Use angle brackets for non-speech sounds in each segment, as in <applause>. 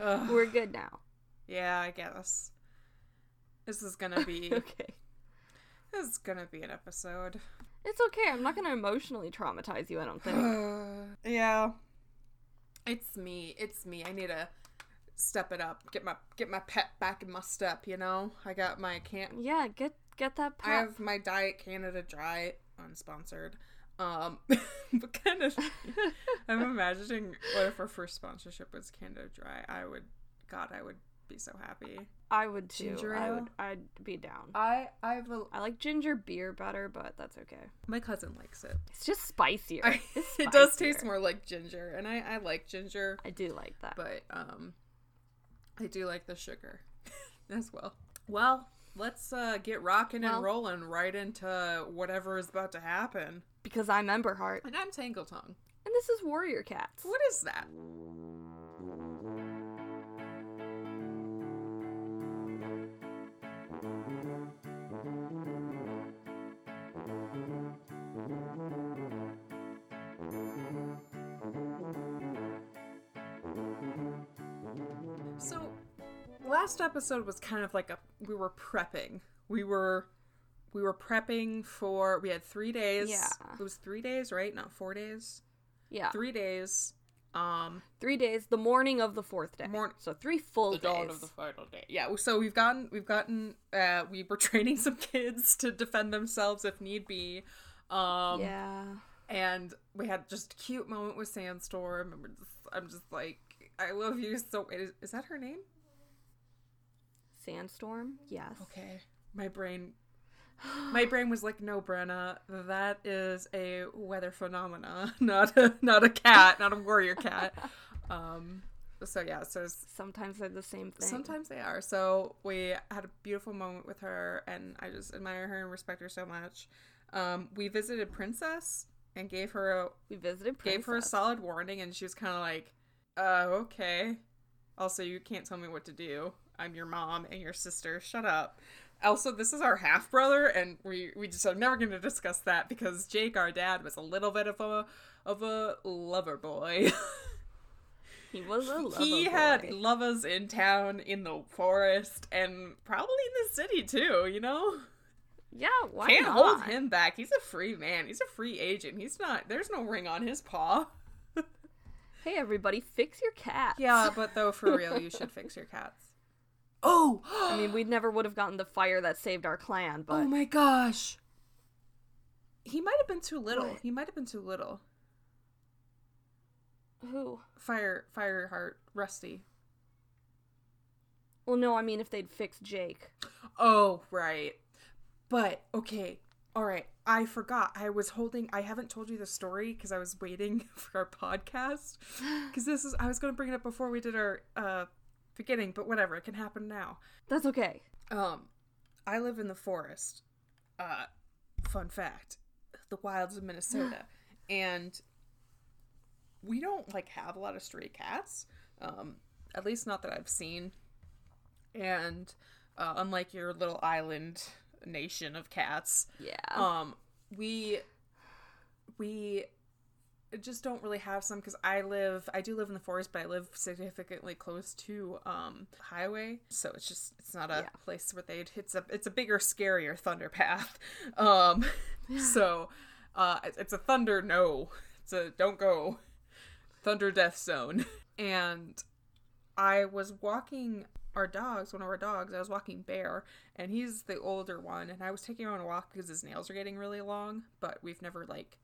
Ugh. We're good now. Yeah, I guess. This is gonna be <laughs> okay. this is gonna be an episode. It's okay. I'm not gonna emotionally traumatize you. I don't think. <sighs> yeah. It's me. It's me. I need to step it up. Get my get my pet back in my step, you know? I got my can yeah, get get that. Pet. I have my Diet Canada Dry, unsponsored. Um, <laughs> but kind of, I'm imagining what if our first sponsorship was Canada Dry. I would, God, I would be so happy. I would too. Ginger I would, I'd be down. I, I've, a, I like ginger beer better, but that's okay. my cousin likes it. It's just spicier. I, It's <laughs> it does taste more like ginger, and I, I like ginger, I do like that. but um, I do like the sugar <laughs> as well. Well, let's uh get rocking Well- and rolling right into whatever is about to happen. Because I'm Emberheart. And I'm Tangle Tongue. and this is Warrior Cats. What is that? So, last episode was kind of like a we were prepping. We were we were prepping for we had 3 days. Yeah. It was 3 days, right? Not 4 days. Yeah, 3 days. Um three days. The morning of the fourth day. Morn- so three full the days. dawn of the final day. Yeah, so we've gotten we've gotten uh we were <laughs> training some kids to defend themselves if need be. Um yeah. and we had just a cute moment with Sandstorm and we're just, I'm just like I love you so is, is that her name? Sandstorm. Yes. Okay. My brain <gasps> my brain was like, no, Brenna, that is a weather phenomena, <laughs> not a not a cat, not a warrior cat. <laughs> Um, so yeah, so it's- Sometimes they're the same thing. Sometimes they are. So we had a beautiful moment with her, and I just admire her and respect her so much. Um, we visited Princess and gave her a we visited. Princess. gave her a solid warning, and she was kind of like, "Uh, okay." Also, you can't tell me what to do. I'm your mom and your sister. Shut up. Also, this is our half brother, and we we just are never going to discuss that because Jake, our dad, was a little bit of a of a lover boy. <laughs> He was a lover he boy. had lovers in town, in the forest, and probably in the city too. You know, Yeah. Why can't not? hold him back. He's a free man. He's a free agent. He's not. There's no ring on his paw. <laughs> Hey, everybody, fix your cats Yeah, but though for real, you <laughs> should fix your cats. Oh, I mean, we never would have gotten the fire that saved our clan, <gasps> but oh my gosh. He might have been too little. What? He might have been too little. who? Fire, Fireheart, Rusty. Well, no, I mean if they'd fixed Jake. Oh, right. But okay, all right. I forgot. I was holding. I haven't told you the story because I was waiting <laughs> for our podcast. <gasps> Because this is. I was going to bring it up before we did our uh beginning, but whatever. It can happen now. That's okay. Um, I live in the forest. Uh, fun fact: the wilds of Minnesota, <gasps> and we don't like have a lot of stray cats. Um, at least not that I've seen. And uh, unlike your little island nation of cats, Yeah. um, we we just don't really have some because I live I do live in the forest, but I live significantly close to um highway, so it's just it's not a Yeah. place where they'd it's a it's a bigger, scarier thunder path. <laughs> Um, so uh, it's- it's a thunder no, it's a don't go. Thunder death zone, and I was walking our dogs, one of our dogs, I was walking Bear, and he's the older one, and I was taking him on a walk because his nails are getting really long, but we've never like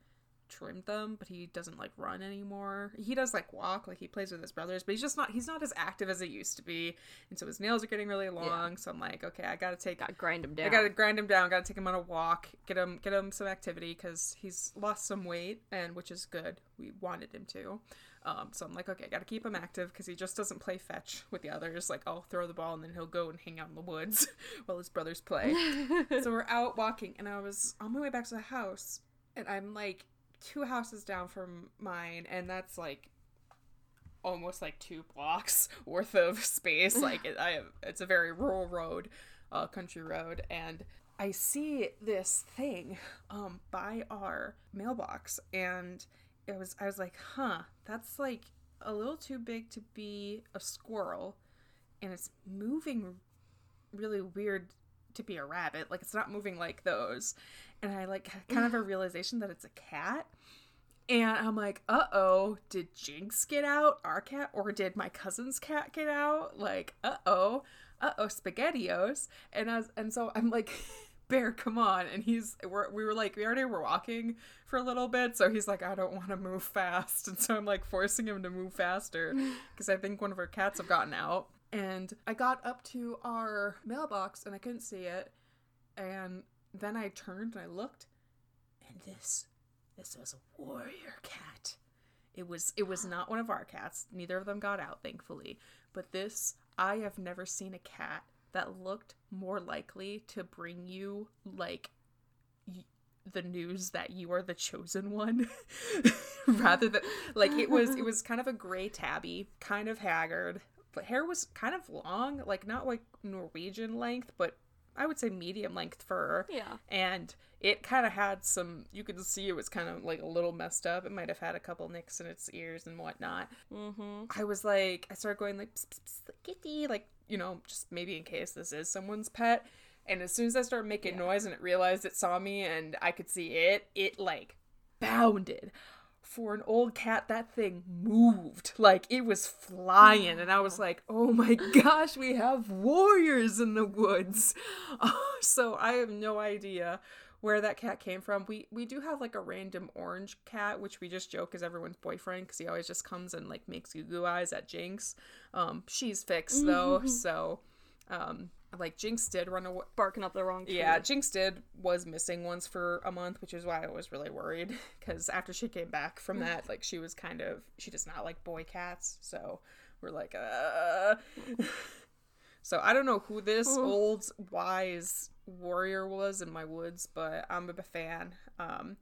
trimmed them, but he doesn't like run anymore. He does like walk, like he plays with his brothers, but he's just not he's not as active as he used to be. And so his nails are getting really long, so I'm like, okay, I gotta take gotta grind him down. I gotta grind him down. Gotta take him on a walk. Get him, get him some activity because he's lost some weight, and which is good. We wanted him to. Um, so I'm like, okay, gotta keep him active because he just doesn't play fetch with the others. Like I'll throw the ball and then he'll go and hang out in the woods <laughs> while his brothers play. <laughs> so we're out walking, and I was on my way back to the house, and I'm like two houses down from mine, and that's like almost like two blocks <laughs> worth of space. Like it, I it's a very rural road, uh, country road, and I see this thing um by our mailbox, and it was I was like, huh, that's like a little too big to be a squirrel, and it's moving really weird to be a rabbit. Like it's not moving like those. And I like kind of a realization that it's a cat. And I'm like, uh oh, did Jinx get out, our cat, or did my cousin's cat get out? Like, uh oh, uh oh, spaghettios. And as and so I'm like, <laughs> Bear, come on. And he's we're, we were like we already were walking for a little bit, so he's like, I don't want to move fast, <laughs> and so I'm like forcing him to move faster because I think one of our cats have gotten out. And I got up to our mailbox and I couldn't see it, and then I turned and I looked, and this this was a warrior cat. It was it was not one of our cats. Neither of them got out, thankfully. But this, I have never seen a cat that looked more likely to bring you like y- the news that you are the chosen one <laughs> rather than like it was it was <laughs> kind of a gray tabby, kind of haggard. But hair was kind of long, like not like Norwegian length, but I would say medium length fur Yeah. and it kind of had some you could see it was kind of like a little messed up it might have had a couple nicks in its ears and whatnot Mm-hmm. i was like i started going like psst, psst, psst, kitty like you know just maybe in case this is someone's pet and as soon as i started making Yeah. noise and it realized it saw me and i could see it it like bounded for an old cat that thing moved. Like it was flying. And i was like oh my <laughs> gosh we have warriors in the woods. <laughs> So i have no idea where that cat came from. We we do have like a random orange cat which we just joke is everyone's boyfriend because he always just comes and like makes goo goo eyes at jinx um she's fixed though. So um like jinx did run away Barking up the wrong tree. yeah, Jinx did was missing once for a month, which is why I was really worried. <laughs> Because after she came back from that, like she was kind of she does not like boy cats, so we're like, uh. <laughs> so I don't know who this Ooh. old wise warrior was in my woods, but I'm a fan. Um,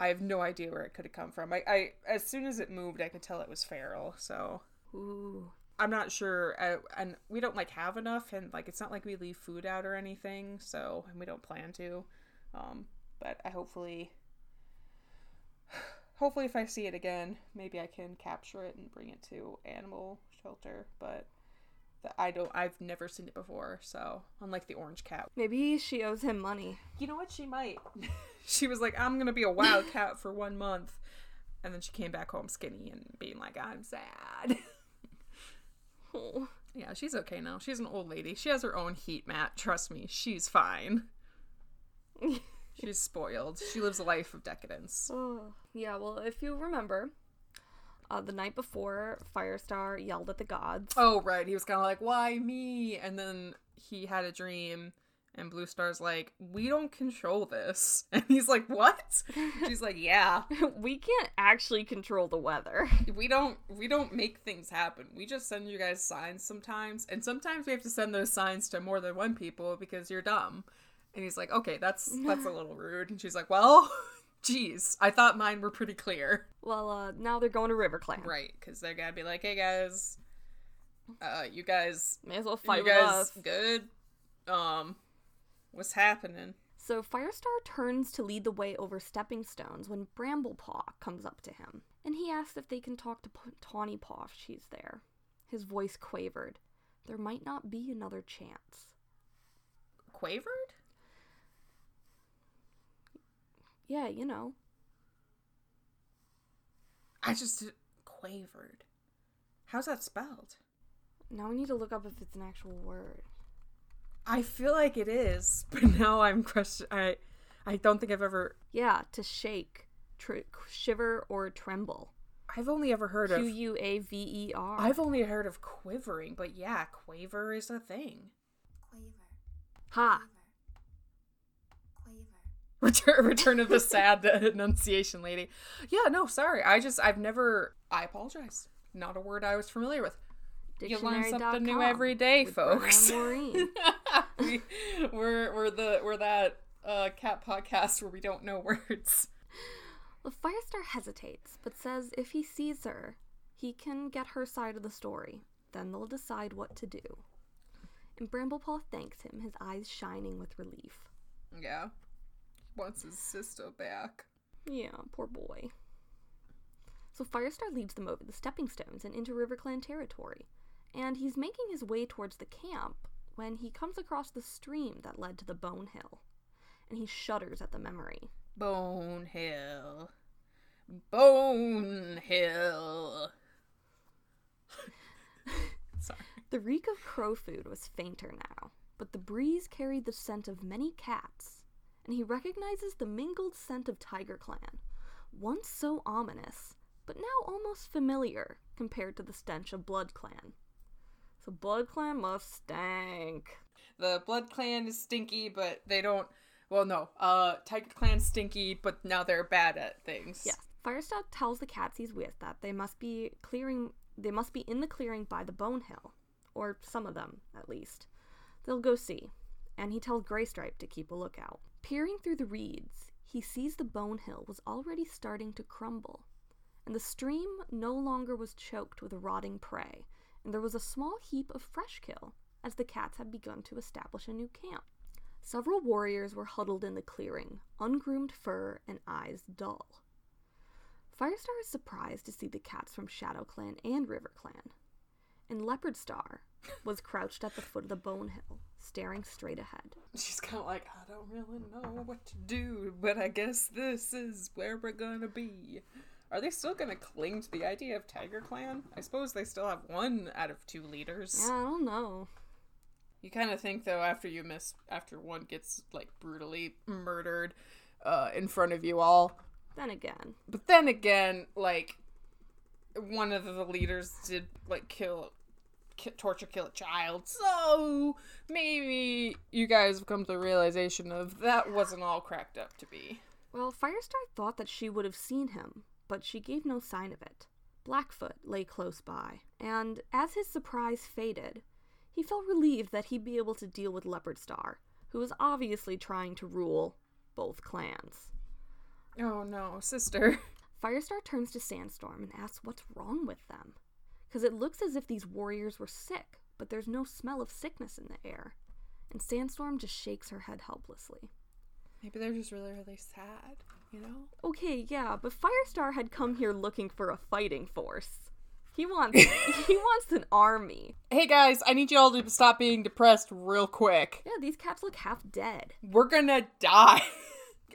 I have no idea where it could have come from. I, I as soon as it moved, I could tell it was feral. So Ooh. I'm not sure, uh, and we don't like have enough, and like it's not like we leave food out or anything, so and we don't plan to. Um, but I hopefully, <sighs> hopefully, if I see it again, maybe I can capture it and bring it to animal shelter. But the, I don't, I've never seen it before, so unlike the orange cat, Maybe she owes him money. you know what? She might. <laughs> she was like, I'm gonna be a wild cat for one month, and then she came back home skinny and being like, I'm sad. <laughs> Oh. <laughs> Yeah, she's okay now. She's an old lady. She has her own heat mat. Trust me, she's fine. <laughs> She's spoiled. She lives a life of decadence. Oh. Yeah, well, if you remember, uh, the night before, Firestar yelled at the gods. Oh, right. He was kind of like, why me? And then he had a dream, and Blue Star's like, we don't control this. <laughs> And he's like, what? She's like, yeah. <laughs> we can't actually control the weather. <laughs> We don't we don't make things happen. We just send you guys signs sometimes, and sometimes we have to send those signs to more than one people because you're dumb. And he's like, "Okay, that's that's a little rude." And she's like, "Well, geez, I thought mine were pretty clear." Well, uh, now they're going to RiverClan. Right, because they're gonna be like, "Hey guys, uh, you guys, May as well fight you guys us. good? Um, what's happening?" So Firestar turns to lead the way over stepping stones when Bramblepaw comes up to him, and he asks if they can talk to P- Tawny Paw if she's there. His voice quavered. There might not be another chance. Quavered? Yeah, you know. I just quavered. How's that spelled? Now we need to look up if it's an actual word. I feel like it is, <laughs> but now I'm question. I, I don't think I've ever. Yeah, to shake, tr- shiver, or tremble. I've only ever heard of. Q U A V E R. I've only heard of quivering, but yeah, quaver is a thing. Quaver. Ha! Quaver. <laughs> Return, return of the <laughs> sad enunciation lady. Yeah, no, sorry. I just I've never. I apologize. Not a word I was familiar with. You learn something new every day, folks. <laughs> <laughs> We, we're we're the we're that uh, cat podcast where we don't know <laughs> words. The Firestar hesitates, but says if he sees her, he can get her side of the story. Then they'll decide what to do. And Bramblepaw thanks him, his eyes shining with relief. Yeah, wants his sister back. Yeah, poor boy. So Firestar leads them over the stepping stones and into RiverClan territory. And he's making his way towards the camp when he comes across the stream that led to the Bone Hill. And he shudders at the memory. Bone Hill. Bone Hill. <laughs> Sorry. The reek of crow food was fainter now, but the breeze carried the scent of many cats, and he recognizes the mingled scent of Tiger Clan, once so ominous, but now almost familiar compared to the stench of Blood Clan. So Blood Clan must stank. The Blood Clan is stinky, but they don't. Well, no. Uh, Tiger Clan's stinky, but now they're bad at things. Yes. Firestar tells the cats he's with that they must be clearing they must be in the clearing by the Bone Hill. Or some of them, at least. They'll go see, and he tells Graystripe to keep a lookout. Peering through the reeds, he sees the Bone Hill was already starting to crumble, and the stream no longer was choked with rotting prey, and there was a small heap of fresh kill, as the cats had begun to establish a new camp. Several warriors were huddled in the clearing, ungroomed fur and eyes dull. Firestar is surprised to see the cats from Shadow Clan and River Clan. And Leopard Star <laughs> was crouched at the foot of the Bone Hill, staring straight ahead. She's kind of like, I don't really know what to do, but I guess this is where we're gonna be. Are they still gonna cling to the idea of Tiger Clan? I suppose they still have one out of two leaders. Yeah, I don't know. You kind of think though, after you miss, after one gets like brutally murdered uh, in front of you all, Then again, but then again, like one of the leaders did like kill, torture, kill a child. So maybe you guys have come to the realization of that wasn't all cracked up to be. well, Firestar thought that she would have seen him, but she gave no sign of it. Blackfoot lay close by, and as his surprise faded, he felt relieved that he'd be able to deal with Leopard Star, who was obviously trying to rule both clans. Oh no, sister. <laughs> Firestar turns to Sandstorm and asks what's wrong with them. Because it looks as if these warriors were sick, but there's no smell of sickness in the air. And Sandstorm just shakes her head helplessly. Maybe they're just really, really sad. You know. Okay, yeah, but Firestar had come here looking for a fighting force. He wants <laughs> he wants an army. Hey guys, I need you all to stop being depressed real quick. Yeah, these cats look half dead. We're gonna die. <laughs>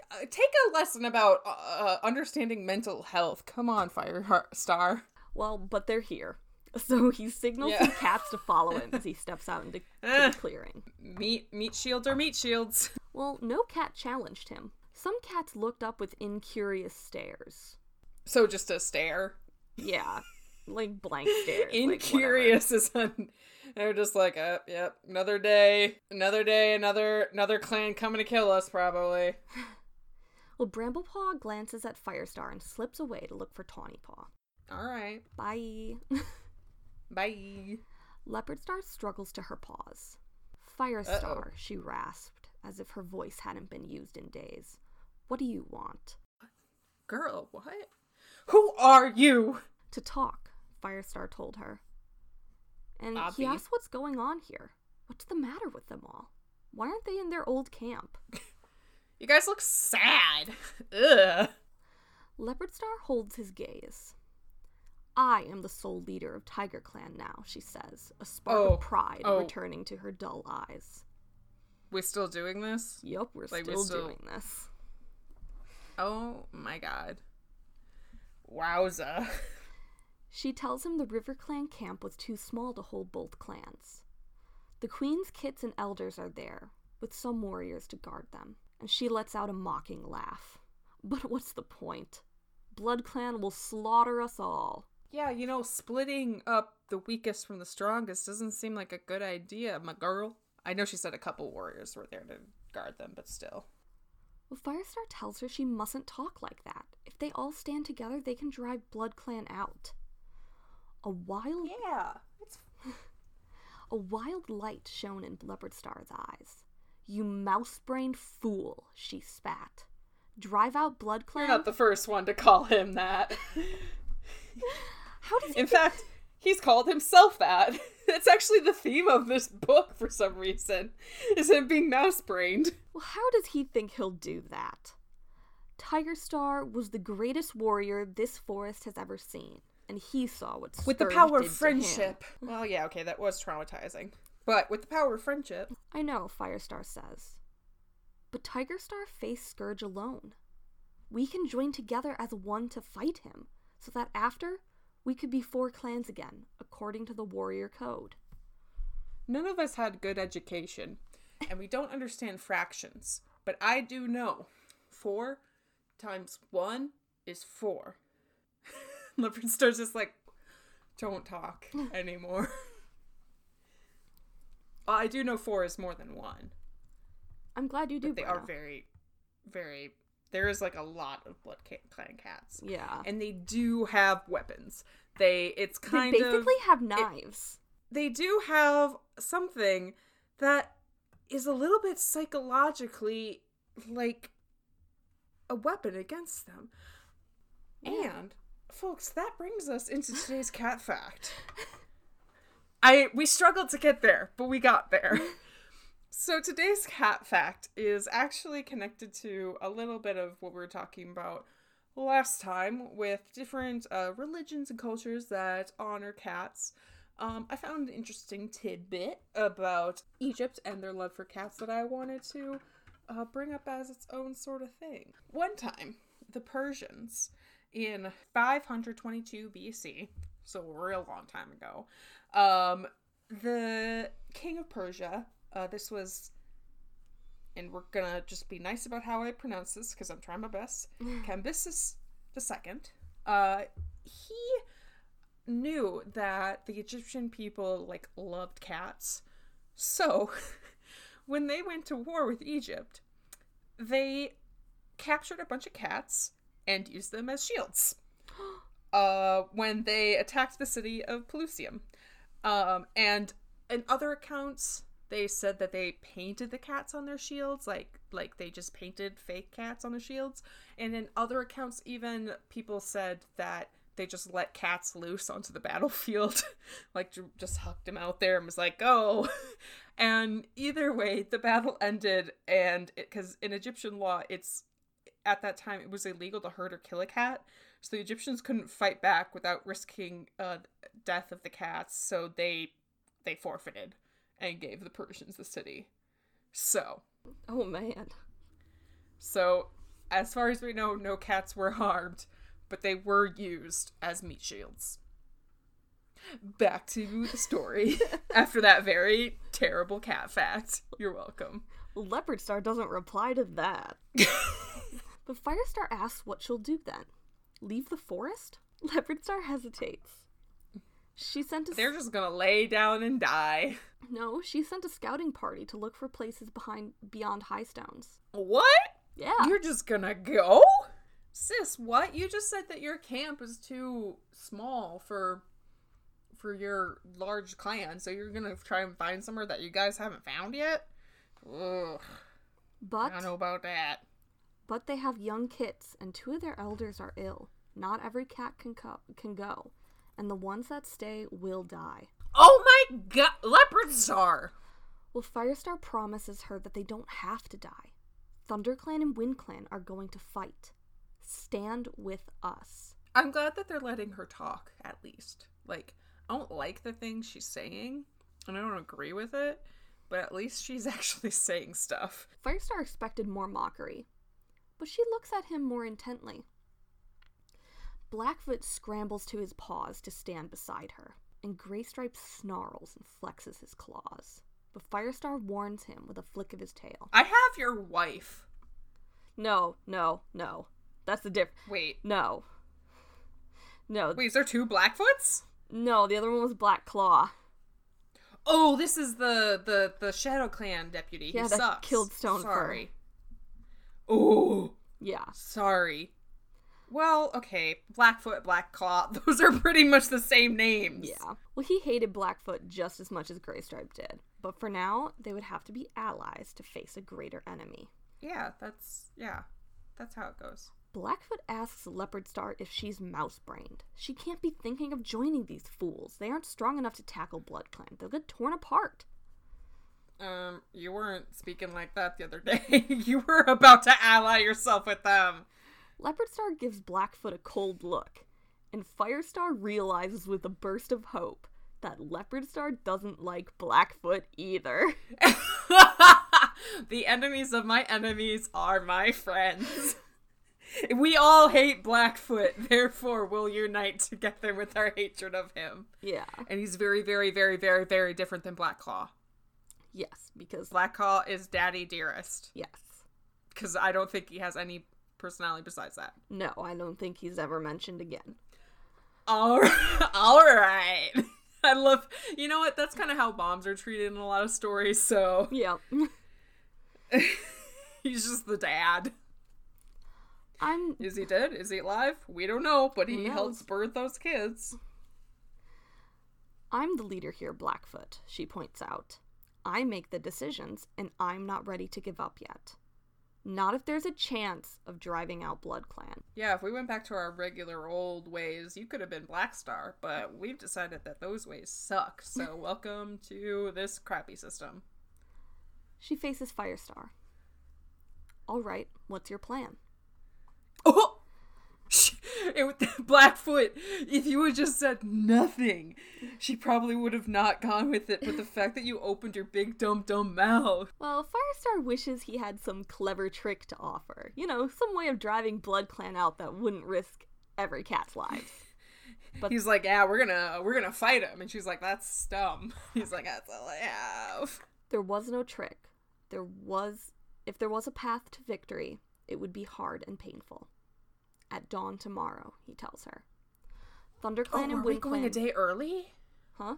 Uh, Take a lesson about uh, understanding mental health. Come on, Firestar. Well, but they're here. So he signals Yeah. the cats to follow him as he <laughs> steps out into to the clearing. Meat, meat shields or meat shields. Well, no cat challenged him. Some cats looked up with incurious stares. So just a stare. Yeah, <laughs> like blank stares. like, Incurious is un- they're just like, uh, yep, another day, another day, another another clan coming to kill us probably. <laughs> Well, Bramblepaw glances at Firestar and slips away to look for Tawny Paw. All right, Bye. <laughs> bye. Leopardstar struggles to her paws. Firestar, she rasped, as if her voice hadn't been used in days. What do you want? Girl, what? Who are you? To talk, Firestar told her. And he Obvi. asked what's going on here. What's the matter with them all? Why aren't they in their old camp? <laughs> You guys look sad. <laughs> Ugh. Leopardstar holds his gaze. I am the sole leader of Tiger Clan now, she says, a spark Oh, of pride oh. returning to her dull eyes. We're still doing this? Yep, we're Like, we still, still- doing this. Oh my god. Wowza. She tells him the River Clan camp was too small to hold both clans. The Queen's kits and elders are there, with some warriors to guard them, and she lets out a mocking laugh. But what's the point? Blood Clan will slaughter us all. Yeah, you know, splitting up the weakest from the strongest doesn't seem like a good idea, my girl. I know she said a couple warriors were there to guard them, but still. Well, Firestar tells her she mustn't talk like that. If they all stand together, they can drive Blood Clan out. A wild Yeah. It's <laughs> A wild light shone in Leopardstar's eyes. You mouse-brained fool, she spat. Drive out Blood You're not the first one to call him that. <laughs> How does he In fact, he's called himself that. <laughs> That's actually the theme of this book for some reason. Is him being mouse brained. Well, how does he think he'll do that? Tiger Star was the greatest warrior this forest has ever seen, and he saw what With the power of friendship. <laughs> Well, yeah, okay, that was traumatizing. But with the power of friendship, I know, Firestar says. But Tiger Star faced Scourge alone. We can join together as one to fight him, so that after, we could be four clans again, according to the warrior code. none of us had good education, and we don't understand fractions. But I do know four times one is four. <laughs> Leopard Star's just like, don't talk <laughs> anymore. Well, I do know four is more than one. I'm glad you do. But they are very, very. There is like a lot of Blood Clan cats, Yeah. and they do have weapons. They it's kind of They basically of have knives. they do have something that is a little bit psychologically like a weapon against them. Yeah. And folks, that brings us into today's cat fact. <laughs> I we struggled to get there, but we got there. <laughs> So today's cat fact is actually connected to a little bit of what we were talking about last time with different uh, religions and cultures that honor cats. Um, I found an interesting tidbit about Egypt and their love for cats that I wanted to uh, bring up as its own sort of thing. One time, the Persians in 522 BC, so a real long time ago, um, the king of Persia, uh, this was, and we're gonna just be nice about how I pronounce this because I'm trying my best, <laughs> Cambyses II, uh, he knew that the Egyptian people like loved cats. So, <laughs> when they went to war with Egypt, they captured a bunch of cats and used them as shields. <gasps> Uh, when they attacked the city of Pelusium, um, and in other accounts, they said that they painted the cats on their shields, like like they just painted fake cats on the shields. And in other accounts, even people said that they just let cats loose onto the battlefield, <laughs> like just hucked them out there and was like, "Go." <laughs> And either way, the battle <laughs> ended, and because in Egyptian law, it's at that time it was illegal to hurt or kill a cat, so the Egyptians couldn't fight back without risking uh, death of the cats. So they they forfeited and gave the Persians the city. So Oh man. so as far as we know, no cats were <laughs> harmed, but they were used as meat shields. Back to the story <laughs> after that very terrible cat fact. You're welcome. Leopard Star doesn't reply to that. <laughs> but Firestar asks what she'll do then. Leave the forest? Leopard Star hesitates. She sent a They're just gonna lay down and die. <laughs> no. She sent a scouting party to look for places behind beyond High Stones. What? Yeah, You're just gonna go? Sis, what? You just said that your camp is too small for for your large clan, so you're gonna try and find somewhere that you guys haven't found yet? Ugh, But I don't know about that. but they have young kits, and two of their elders are ill. Not every cat can co- can go, and the ones that stay will die. Oh my god, Leopard Star! Well, Firestar promises her that they don't have to die. ThunderClan and WindClan are going to fight. Stand with us. I'm glad that they're letting her talk, at least. Like, I don't like the things she's saying, and I don't agree with it, but at least she's <laughs> actually saying stuff. Firestar expected more mockery, but she looks at him more intently. Blackfoot scrambles to his paws to stand beside her, and Graystripe snarls and flexes his claws. But Firestar warns him with a flick of his tail. I have your wife. No, no, no. That's the diff. Wait, No. No, wait, is there two Blackfoots? no, the other one was Black Claw. Oh, this is the the the Shadow Clan deputy. Yeah, he that sucks. killed Stonefur. Sorry. Oh, Yeah. sorry. Well, okay, Blackfoot, Black Claw. <laughs> Those are pretty much the same names. Yeah. Well, he hated Blackfoot just as much as Graystripe did. But for now, they would have to be allies to face a greater enemy. Yeah, that's yeah, that's how it goes. Blackfoot asks Leopard Star if she's mouse brained. She can't be thinking of joining these fools. They aren't strong enough to tackle Blood Clan. They'll get torn apart. Um, you weren't speaking like that the other day. <laughs> you were about to ally yourself with them. Leopard Star gives Blackfoot a cold look, and Firestar realizes with a burst of hope that Leopard Star doesn't like Blackfoot either. <laughs> the enemies of my enemies are my friends. <laughs> We all hate Blackfoot, therefore we'll unite together with our hatred of him. Yeah. And he's very, very, very, very, very different than Black Claw. Yes, because Black Claw is Daddy Dearest. yes. Because I don't think he has any personality besides that. No, I don't think he's ever mentioned again. All right. <laughs> All right. I love. You know what? That's kind of how bombs are treated in a lot of stories. So <laughs> yeah, he's just the dad. I'm Is he dead? Is he alive? We don't know, but he helps birth those kids. I'm the leader here, Blackfoot, she points out. I make the decisions, and I'm not ready to give up yet. Not if there's a chance of driving out Blood Clan. Yeah, if we went back to our regular old ways, you could have been Black Star, but we've decided that those ways suck. So <laughs> welcome to this crappy system. She faces Firestar. All right, what's your plan? Oh! <laughs> <laughs> It, Blackfoot, if you had just said nothing, she probably would have not gone with it. But the fact that you opened your big dumb dumb mouth. Well, Firestar wishes he had some clever trick to offer. You know, some way of driving Blood Clan out that wouldn't risk every cat's lives. <laughs> But- He's like, yeah, we're gonna we're gonna fight him, and she's like, that's dumb. <laughs> He's like, that's all I have. There was no trick. There was. If there was a path to victory, it would be hard and painful. At dawn tomorrow, he tells her. ThunderClan Oh, and are we Wind going a day early? Huh?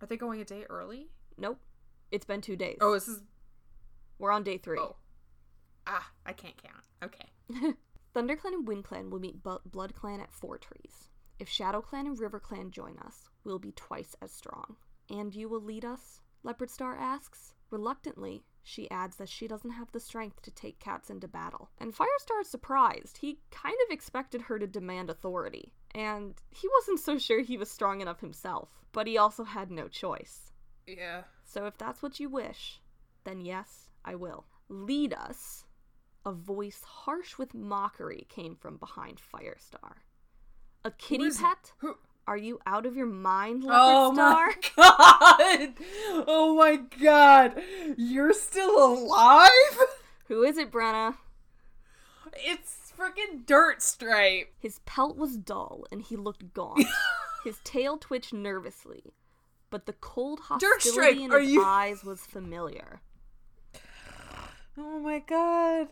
Are they going a day early? Nope. It's been two days. Oh, this is We're on day three. oh. Ah, I can't count. Okay. <laughs> ThunderClan and WindClan will meet Bu- BloodClan at Four Trees. If ShadowClan and RiverClan join us, we'll be twice as strong. And you will lead us? Leopard Star asks. Reluctantly, she adds that she doesn't have the strength to take cats into battle. And Firestar is surprised. He kind of expected her to demand authority. And he wasn't so sure he was strong enough himself. But he also had no choice. Yeah. So if that's what you wish, then yes, I will. Lead us. A voice harsh with mockery came from behind Firestar. A kitty pet? Who? Are you out of your mind, Leopard Oh Star? my <laughs> god! Oh my god! You're still alive? Who is it, Brenna? It's freaking Dark Stripe. His pelt was dull and he looked gaunt. <laughs> his tail twitched nervously, but the cold Dark Stripe, hostility in his you- eyes was familiar. Oh my god.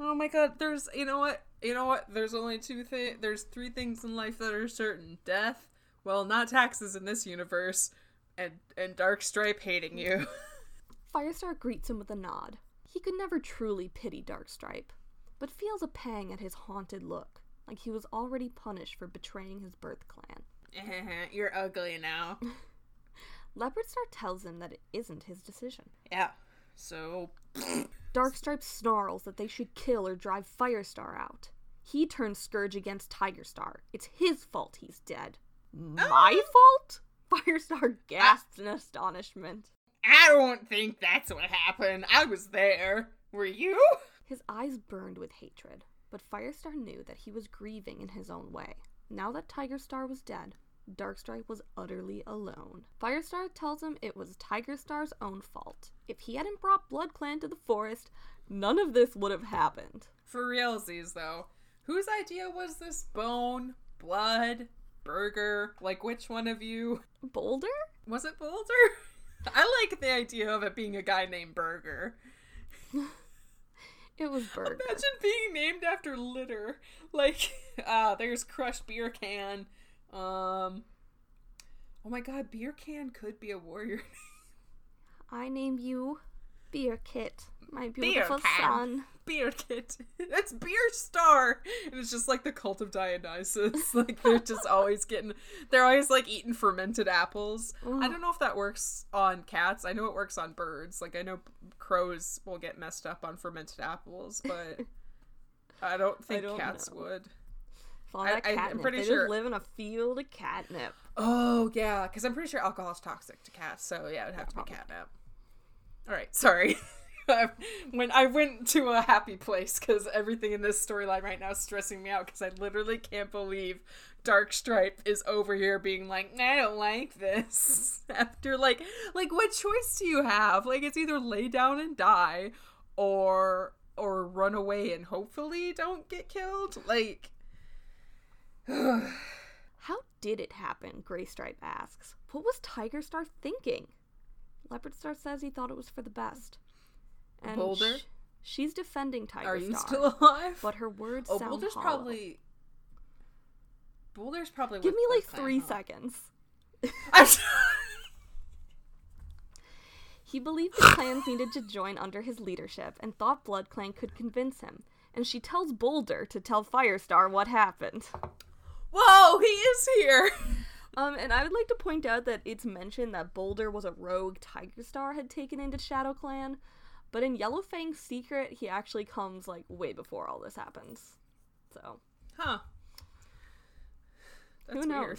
Oh my god. There's you know what? You know what? There's only two things there's three things in life that are certain. Death, well, not taxes in this universe, and and Dark Stripe hating you. <laughs> Firestar greets him with a nod. He could never truly pity Darkstripe, but feels a pang at his haunted look, like he was already punished for betraying his birth clan. Eh, you're ugly now. <laughs> Leopardstar tells him that it isn't his decision. Yeah. So <laughs> Darkstripe snarls that they should kill or drive Firestar out. He turns Scourge against Tigerstar. It's his fault he's dead. Ah. My fault? <laughs> Firestar gasps in astonishment. I don't think that's what happened. I was there. Were you? His eyes burned with hatred, but Firestar knew that he was grieving in his own way. Now that Tigerstar was dead, Darkstripe was utterly alone. Firestar tells him it was Tigerstar's own fault. If he hadn't brought BloodClan to the forest, none of this would have happened. For realsies though, whose idea was this bone, blood, burger? Like which one of you? Boulder? Was it Boulder? <laughs> I like the idea of it being a guy named Burger. <laughs> It was Burger. Imagine being named after litter. Like, uh, <laughs> there's crushed beer can. Um, oh my god, beer can could be a warrior. I name you Beer Kit, my beautiful Can. son. Beer kit. <laughs> It's Beer Star, and it's just like the cult of Dionysus. <laughs> Like they're just always getting, they're always like eating fermented apples. I don't know if that works on cats. I know it works on birds. Like I know crows will get messed up on fermented apples, but <laughs> I don't think don't cats know. would. I- I- I'm pretty they sure- live in a field of catnip. Oh yeah, because I'm pretty sure alcohol is toxic to cats. So yeah, it'd have to be catnip. All right, sorry. <laughs> when I went to a happy place because everything in this storyline right now is stressing me out because I literally can't believe Dark Stripe is over here being like, I don't like this. <laughs> After like, like what choice do you have? Like it's either lay down and die, or or run away and hopefully don't get killed. Like, <sighs> How did it happen? Gray Stripe asks. What was Tiger Star thinking? Leopard Star says he thought it was for the best. And Boulder? sh- she's defending Tiger are you Star. still alive? But her words oh, sound Boulder's hollow. probably. Boulder's probably. Give me like three huh? seconds. <laughs> He believed the clans needed to join under his leadership and thought Blood Clan could convince him. And she tells Boulder to tell Firestar what happened. Whoa, he is here. <laughs> Um, and I would like to point out that it's mentioned that Boulder was a rogue Tiger Star had taken into Shadow Clan, but in Yellowfang's secret, he actually comes like way before all this happens. So Huh. Who That's knows? weird.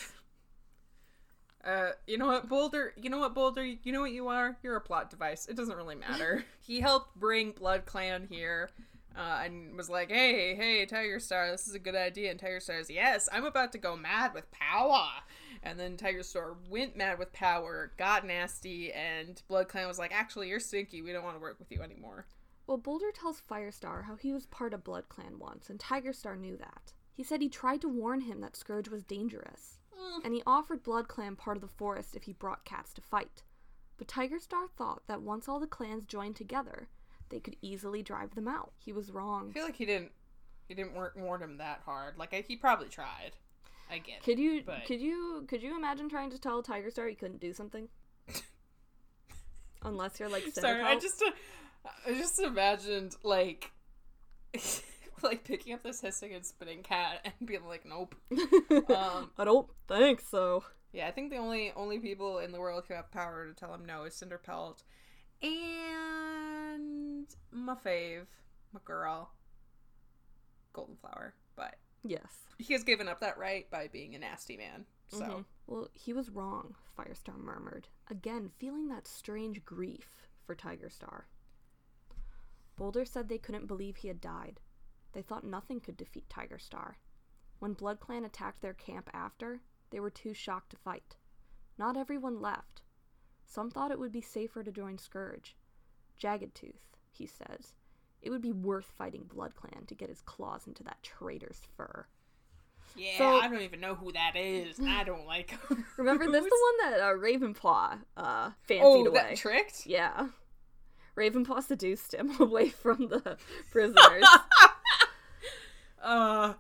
Uh, you know what, Boulder? You know what, Boulder? You know what you are? You're a plot device. It doesn't really matter. <laughs> he helped bring Blood Clan here, uh, and was like, "Hey, hey, Tiger Star, this is a good idea." And Tiger Star's, "Yes, I'm about to go mad with power." And then Tiger Star went mad with power, got nasty, and Blood Clan was like, "Actually, you're stinky. We don't want to work with you anymore." Well, Boulder tells Firestar how he was part of Blood Clan once, and Tiger Star knew that. He said he tried to warn him that Scourge was dangerous, mm. and he offered Blood Clan part of the forest if he brought cats to fight. But Tiger Star thought that once all the clans joined together, they could easily drive them out. He was wrong. I feel like he didn't. He didn't warn him that hard. Like I, he probably tried. I get. Could you but- could you could you imagine trying to tell Tiger Star he couldn't do something? Unless you're like Sorry, I just uh, I just imagined like <laughs> like picking up this hissing and spitting cat and being like, nope. <laughs> Um, I don't think so. yeah, I think the only only people in the world who have power to tell him no is Cinderpelt and my fave, my girl, Golden Flower. But Yes. he has given up that right by being a nasty man. So Mhm. Well, he was wrong, Firestar murmured, again feeling that strange grief for Tiger Star. Boulder said they couldn't believe he had died. They thought nothing could defeat Tiger Star. When Blood Clan attacked their camp after, they were too shocked to fight. Not everyone left. Some thought it would be safer to join Scourge. Jagged Tooth, he says. It would be worth fighting Blood Clan to get his claws into that traitor's fur. yeah, So- I don't even know who that is. I <laughs> don't like. him. <laughs> Remember, this Who's- the one that uh, Ravenpaw uh, fancied Oh, away. that tricked. yeah. Ravenpaw seduced him <laughs> away from the prisoners. Uh,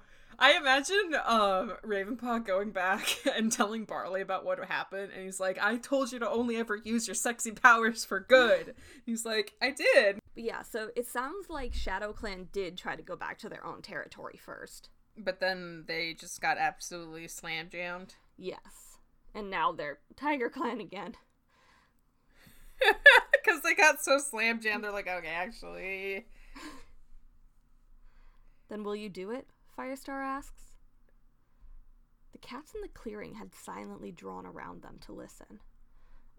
I imagine um Ravenpaw going back <laughs> and telling Barley about what happened, and he's like, "I told you to only ever use your sexy powers for good." <laughs> He's like, "I did." yeah, so it sounds like Shadow Clan did try to go back to their own territory first. But then they just got absolutely slam jammed. Yes. And now they're Tiger Clan again. <laughs> Because they got so slam jammed, they're like, okay, actually. Then will you do it? Firestar asks. The cats in the clearing had silently drawn around them to listen.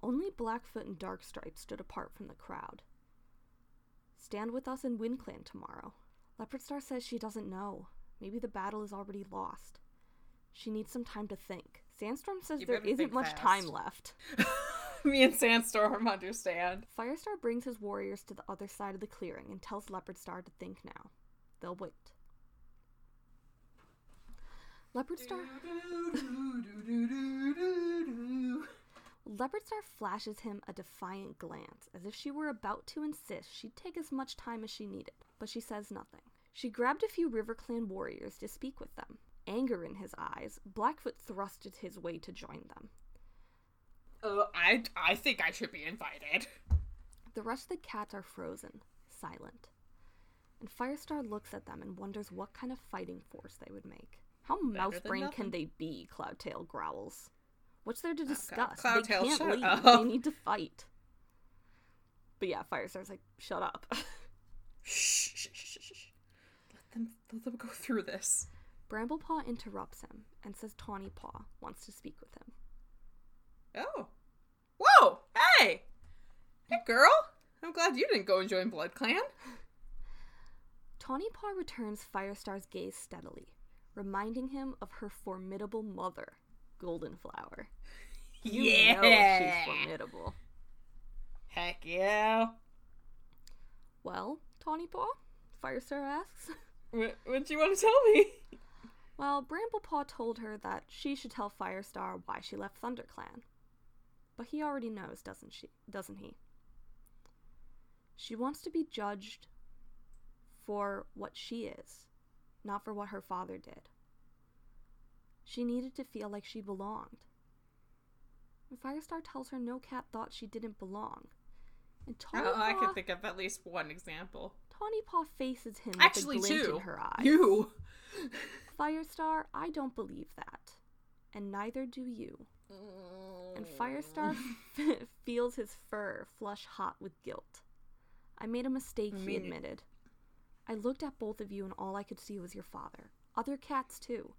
Only Blackfoot and Darkstripe stood apart from the crowd. Stand with us in WindClan tomorrow. Leopardstar says she doesn't know. Maybe the battle is already lost. She needs some time to think. Sandstorm says You there isn't much fast. time left. <laughs> Me and Sandstorm understand. Firestar brings his warriors to the other side of the clearing and tells Leopardstar to think now. They'll wait. Leopardstar Leopardstar flashes him a defiant glance, as if she were about to insist she'd take as much time as she needed, but she says nothing. She grabbed a few RiverClan warriors to speak with them. Anger in his eyes, Blackfoot thrusted his way to join them. Uh, I, I think I should be invited. The rest of the cats are frozen, silent. And Firestar looks at them and wonders what kind of fighting force they would make. How mouse than brain nothing. can they be? Cloudtail growls. What's there to discuss? Cloudtail, they can't shut leave. up. They need to fight. But yeah, Firestar's like, shut up. <laughs> Shh, shh, shh, shh, shh. Let them, let them go through this. Bramblepaw interrupts him and says Tawny Paw wants to speak with him. Oh. Whoa! Hey! Hey, girl! I'm glad you didn't go and join Blood Clan. Tawny Paw returns Firestar's gaze steadily, reminding him of her formidable mother, Golden Flower. <laughs> You know she's formidable. Heck yeah. Well, Tawny Paw? Firestar asks. What, what do you want to tell me? <laughs> Well, Bramblepaw told her that she should tell Firestar why she left ThunderClan. But he already knows, doesn't she? Doesn't he? She wants to be judged for what she is, not for what her father did. She needed to feel like she belonged. And Firestar tells her no cat thought she didn't belong. And Tawny Oh, I Paw, can think of at least one example. Tawny Paw faces him with Actually, a glint two. in her eyes. You. Firestar, I don't believe that. And neither do you. And Firestar mm. <laughs> feels his fur flush hot with guilt. I made a mistake, he admitted. I looked at both of you and all I could see was your father. Other cats too.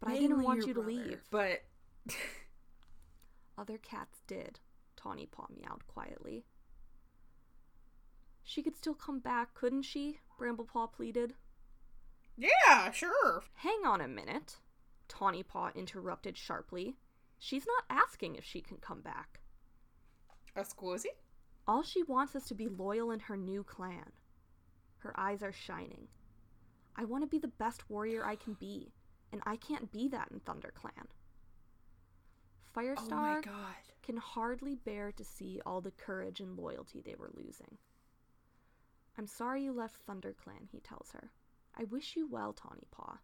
But I didn't want you to leave. But Other cats did, Tawny Paw meowed quietly. She could still come back, couldn't she? Bramblepaw pleaded. yeah, sure. Hang on a minute, Tawny Paw interrupted sharply. She's not asking if she can come back. A squizzy? All she wants is to be loyal in her new clan. Her eyes are shining. I want to be the best warrior I can be, and I can't be that in ThunderClan. Oh Firestar god. can hardly bear to see all the courage and loyalty they were losing. I'm sorry you left ThunderClan, he tells her. I wish you well, Tawny Paw.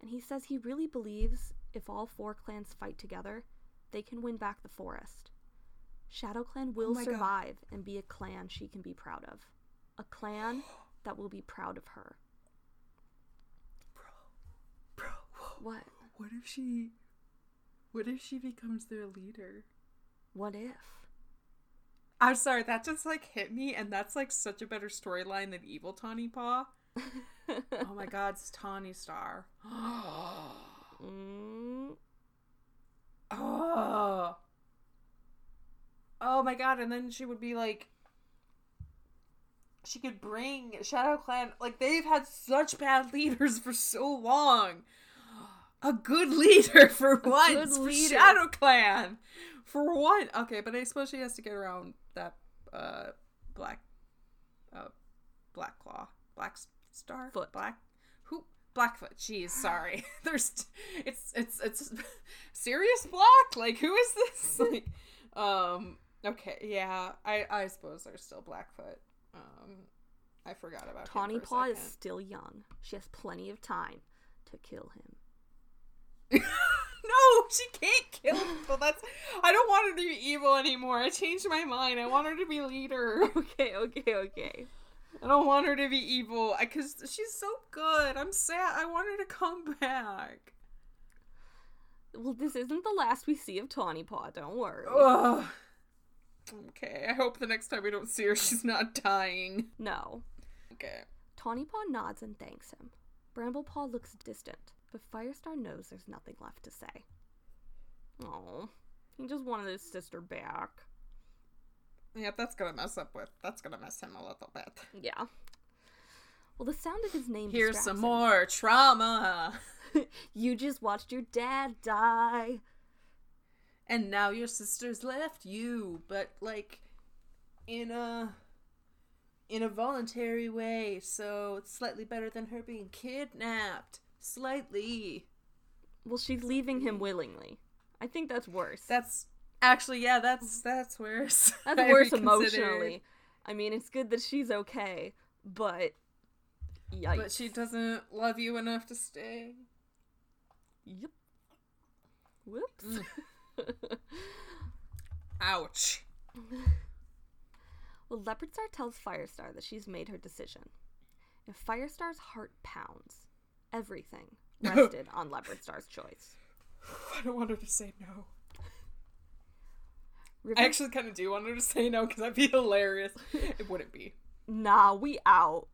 And he says he really believes if all four clans fight together, they can win back the forest. ShadowClan will Oh my God. survive and be a clan she can be proud of. A clan that will be proud of her. Bro, bro, What? what if she. What if she becomes their leader? What if? I'm sorry, that just like hit me, and that's like such a better storyline than Evil Tawny Paw. <laughs> oh my god, it's Tawny Star. <gasps> mm, oh. Oh my god, and then she would be like she could bring Shadow Clan like they've had such bad <laughs> leaders for so long. A good leader <laughs> for once for leader. Shadow Clan. For one. Okay, but I suppose she has to get around that uh black uh black claw. Black star? Foot. Black who Blackfoot. Jeez, sorry. <sighs> <laughs> There's it's it's it's Sirius Black? Like who is this? Like um okay, yeah. I I suppose there's still Blackfoot. Um I forgot about him Tawny a Paw is still young. She has plenty of time to kill him. <laughs> no, she can't kill people. That's I don't want her to be evil anymore. I changed my mind. I want her to be leader. <laughs> Okay, okay, okay. I don't want her to be evil because she's so good. I'm sad. I want her to come back. Well, this isn't the last we see of Tawny Paw, don't worry. Ugh. Okay, I hope the next time we don't see her, she's not dying. No. Okay. Tawny Paw nods and thanks him. Bramblepaw looks distant, but Firestar knows there's nothing left to say. Oh, he just wanted his sister back. Yep, that's gonna mess up with. That's gonna mess him a little bit. Yeah. Well, the sound of his name Here's some him. more trauma. <laughs> you just watched your dad die. And now your sister's left you but like in a in a voluntary way so it's slightly better than her being kidnapped slightly Well, she's leaving him willingly. I think that's worse. that's actually yeah that's that's worse <laughs> That's worse emotionally. I mean, it's good that she's okay, but yikes. but she doesn't love you enough to stay Yep. Whoops. Mm. <laughs> <laughs> Ouch well, Leopardstar tells Firestar that she's made her decision. If Firestar's heart pounds, everything <laughs> rested on Leopardstar's choice. i don't want her to say no River- i actually kind of do want her to say no because that'd be hilarious it wouldn't be nah, we out,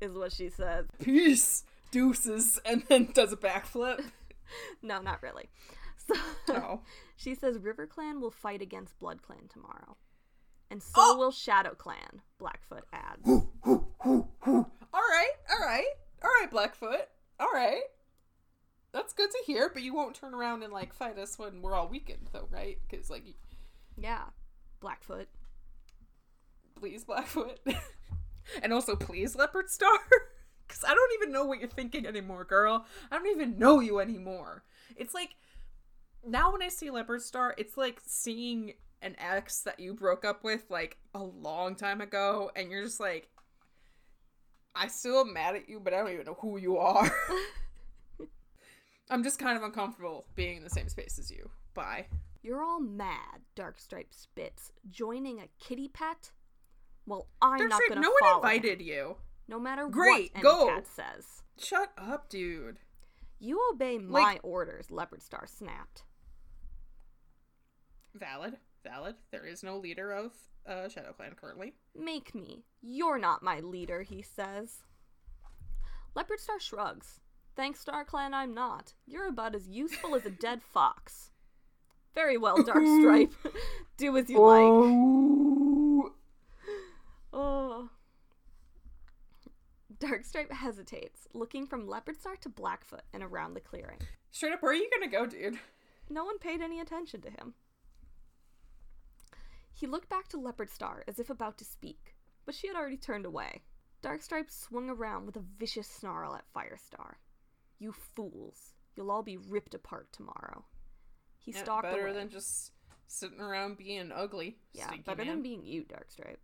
is what she says. peace deuces and then does a backflip <laughs> No, not really. So oh <laughs> she says RiverClan will fight against BloodClan tomorrow. and so Oh! will Shadow Clan, Blackfoot adds. all right, all right, all right, Blackfoot. All right. That's good to hear, but you won't turn around and like fight us when we're all weakened, though, right? Because like, Yeah, Blackfoot. please, Blackfoot, <laughs> and also please, Leopard Star, <laughs> because I don't even know what you're thinking anymore, girl. I don't even know you anymore. It's like now when I see Leopard Star, it's like seeing an ex that you broke up with like a long time ago, and you're just like, I still am mad at you, but I don't even know who you are. <laughs> I'm just kind of uncomfortable being in the same space as you. Bye. You're all mad, Darkstripe spits, joining a kitty pet? Well, I'm not gonna no one follow him, invited you. no matter Great, what any go. cat says. Shut up, dude. You obey my Like- orders, Leopard Star snapped. Valid, valid. There is no leader of uh, Shadow Clan currently. Make me. You're not my leader, he says. Leopard Star shrugs. Thanks, Star Clan, I'm not. You're about as useful as a dead <laughs> fox. Very well, Darkstripe. <laughs> <laughs> Do as you like. Oh. Oh. Darkstripe hesitates, looking from Leopard Star to Blackfoot and around the clearing. Straight up, where are you gonna go, dude? No one paid any attention to him. He looked back to Leopard Star as if about to speak, but she had already turned away. Darkstripe swung around with a vicious snarl at Firestar. You fools. You'll all be ripped apart tomorrow. He Yeah, stalked better away. than just sitting around being ugly. yeah, better man. than being you, Darkstripe.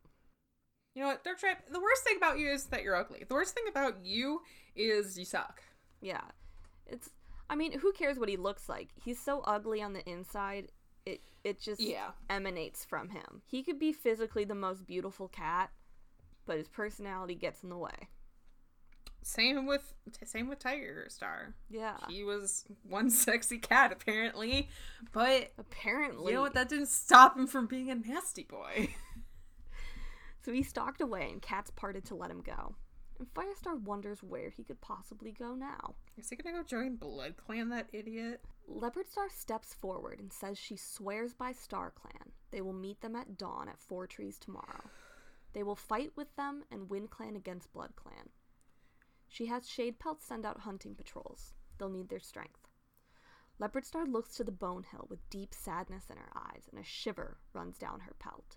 You know what, Darkstripe? The worst thing about you is that you're ugly. The worst thing about you is you suck. Yeah. It's I mean, who cares what he looks like? He's so ugly on the inside. It it just Yeah. emanates from him. He could be physically the most beautiful cat, but his personality gets in the way. Same with same with Tiger Star. Yeah. He was one <laughs> sexy cat apparently, but Apparently. you know what? That didn't stop him from being a nasty boy. <laughs> So he stalked away and cats parted to let him go. And Firestar wonders where he could possibly go now. Is he gonna go join Blood Clan? That idiot. Leopard Star steps forward and says she swears by Star Clan they will meet them at dawn at Four Trees tomorrow. They will fight with them and win Clan against Blood Clan. She has Shade Pelt send out hunting patrols. They'll need their strength. Leopard Star looks to the bone hill with deep sadness in her eyes, and a shiver runs down her pelt.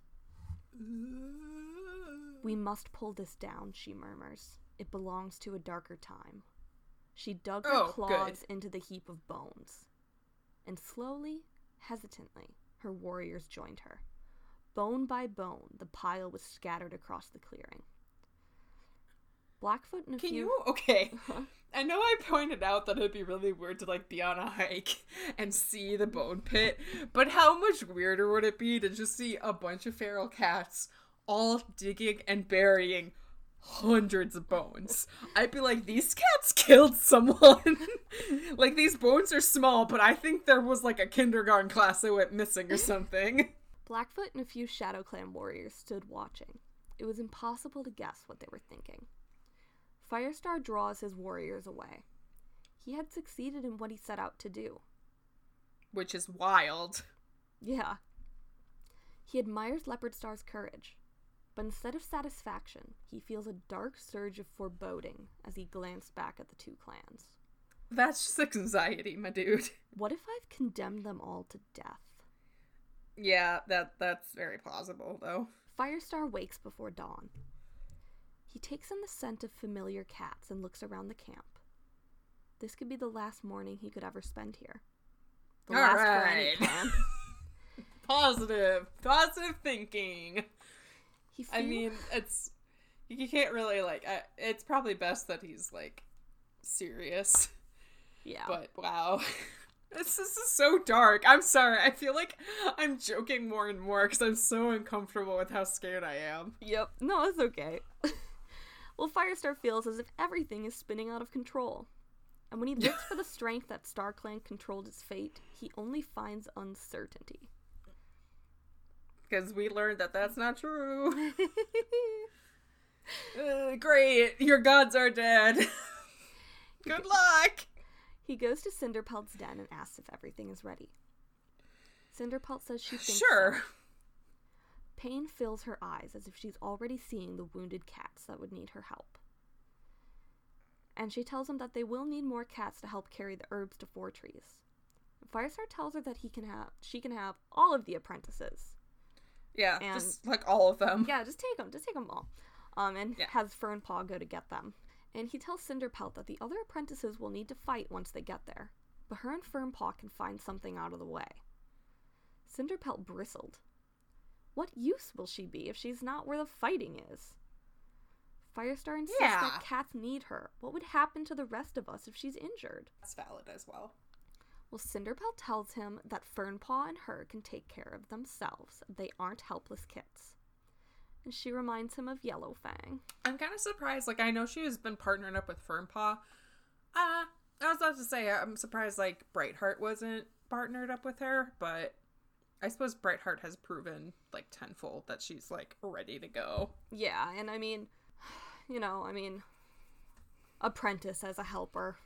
We must pull this down, she murmurs. It belongs to a darker time. She dug her Oh, good. claws into the heap of bones. And slowly, hesitantly, her warriors joined her. Bone by bone, the pile was scattered across the clearing. Blackfoot and a Can few. you? Okay. Uh-huh. I know I pointed out that it'd be really weird to like be on a hike and see the bone pit, but how much weirder would it be to just see a bunch of feral cats all digging and burying hundreds of bones? I'd be like, these cats killed someone. <laughs> like these bones are small, but I think there was like a kindergarten class that went missing or something. <laughs> Blackfoot and a few Shadow Clan warriors stood watching. It was impossible to guess what they were thinking. Firestar draws his warriors away. He had succeeded in what he set out to do. Which is wild. Yeah. He admires Leopard Star's courage, but instead of satisfaction, he feels a dark surge of foreboding as he glanced back at the two clans. That's just anxiety, my dude. <laughs> What if I've condemned them all to death? Yeah, that that's very plausible though. Firestar wakes before dawn. He takes in the scent of familiar cats and looks around the camp. This could be the last morning he could ever spend here. The All last for any right. <laughs> Positive, positive thinking. He I mean, it's you can't really like. I, it's probably best that he's like serious. yeah. But wow, <laughs> this, this is so dark. I'm sorry. I feel like I'm joking more and more because I'm so uncomfortable with how scared I am. Yep. No, it's okay. <laughs> well, Firestar feels as if everything is spinning out of control. And when he looks for the <laughs> strength that StarClan controlled his fate, he only finds uncertainty. Because we learned that that's not true. <laughs> Uh, great, your gods are dead. <laughs> Good luck. he goes to Cinderpelt's den and asks if everything is ready. Cinderpelt says she thinks Sure. so. Pain fills her eyes as if she's already seeing the wounded cats that would need her help. And she tells him that they will need more cats to help carry the herbs to Four Trees. Firestar tells her that he can have she can have all of the apprentices. Yeah, And- just like all of them. Yeah, just take them, just take them all. Um, and Yeah. has Fernpaw go to get them. And he tells Cinderpelt that the other apprentices will need to fight once they get there, but her and Fernpaw can find something out of the way. Cinderpelt bristled. What use will she be if she's not where the fighting is? Firestar insists Yeah. that cats need her. What would happen to the rest of us if she's injured? That's valid as well. Well, Cinderpelt tells him that Fernpaw and her can take care of themselves. They aren't helpless kits. And she reminds him of Yellowfang. I'm kind of surprised. Like, I know she has been partnering up with Fernpaw. Uh, I was about to say, I'm surprised, like, Brightheart wasn't partnered up with her, but I suppose Brightheart has proven, like, tenfold that she's, like, ready to go. Yeah, and I mean, you know, I mean, apprentice as a helper.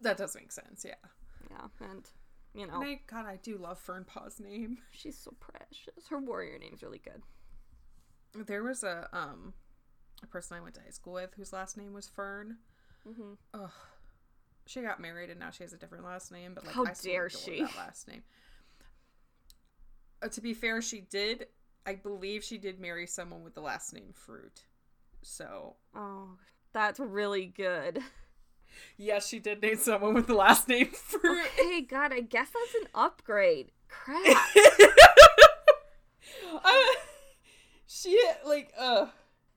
That does make sense, yeah. Yeah, and, you know, And I, God, I do love Fernpaw's name. <laughs> she's so precious. Her warrior name's really good. There was a, um, a person I went to high school with whose last name was Fern. hmm Ugh. She got married and now she has a different last name, but like How I dare she. That last name. Uh, to be fair, she did. I believe she did marry someone with the last name Fruit. So Oh, that's really good. <laughs> yes, she did date someone with the last name <laughs> Fruit. Okay, God, I guess that's an upgrade. Crap. I- <laughs> she like uh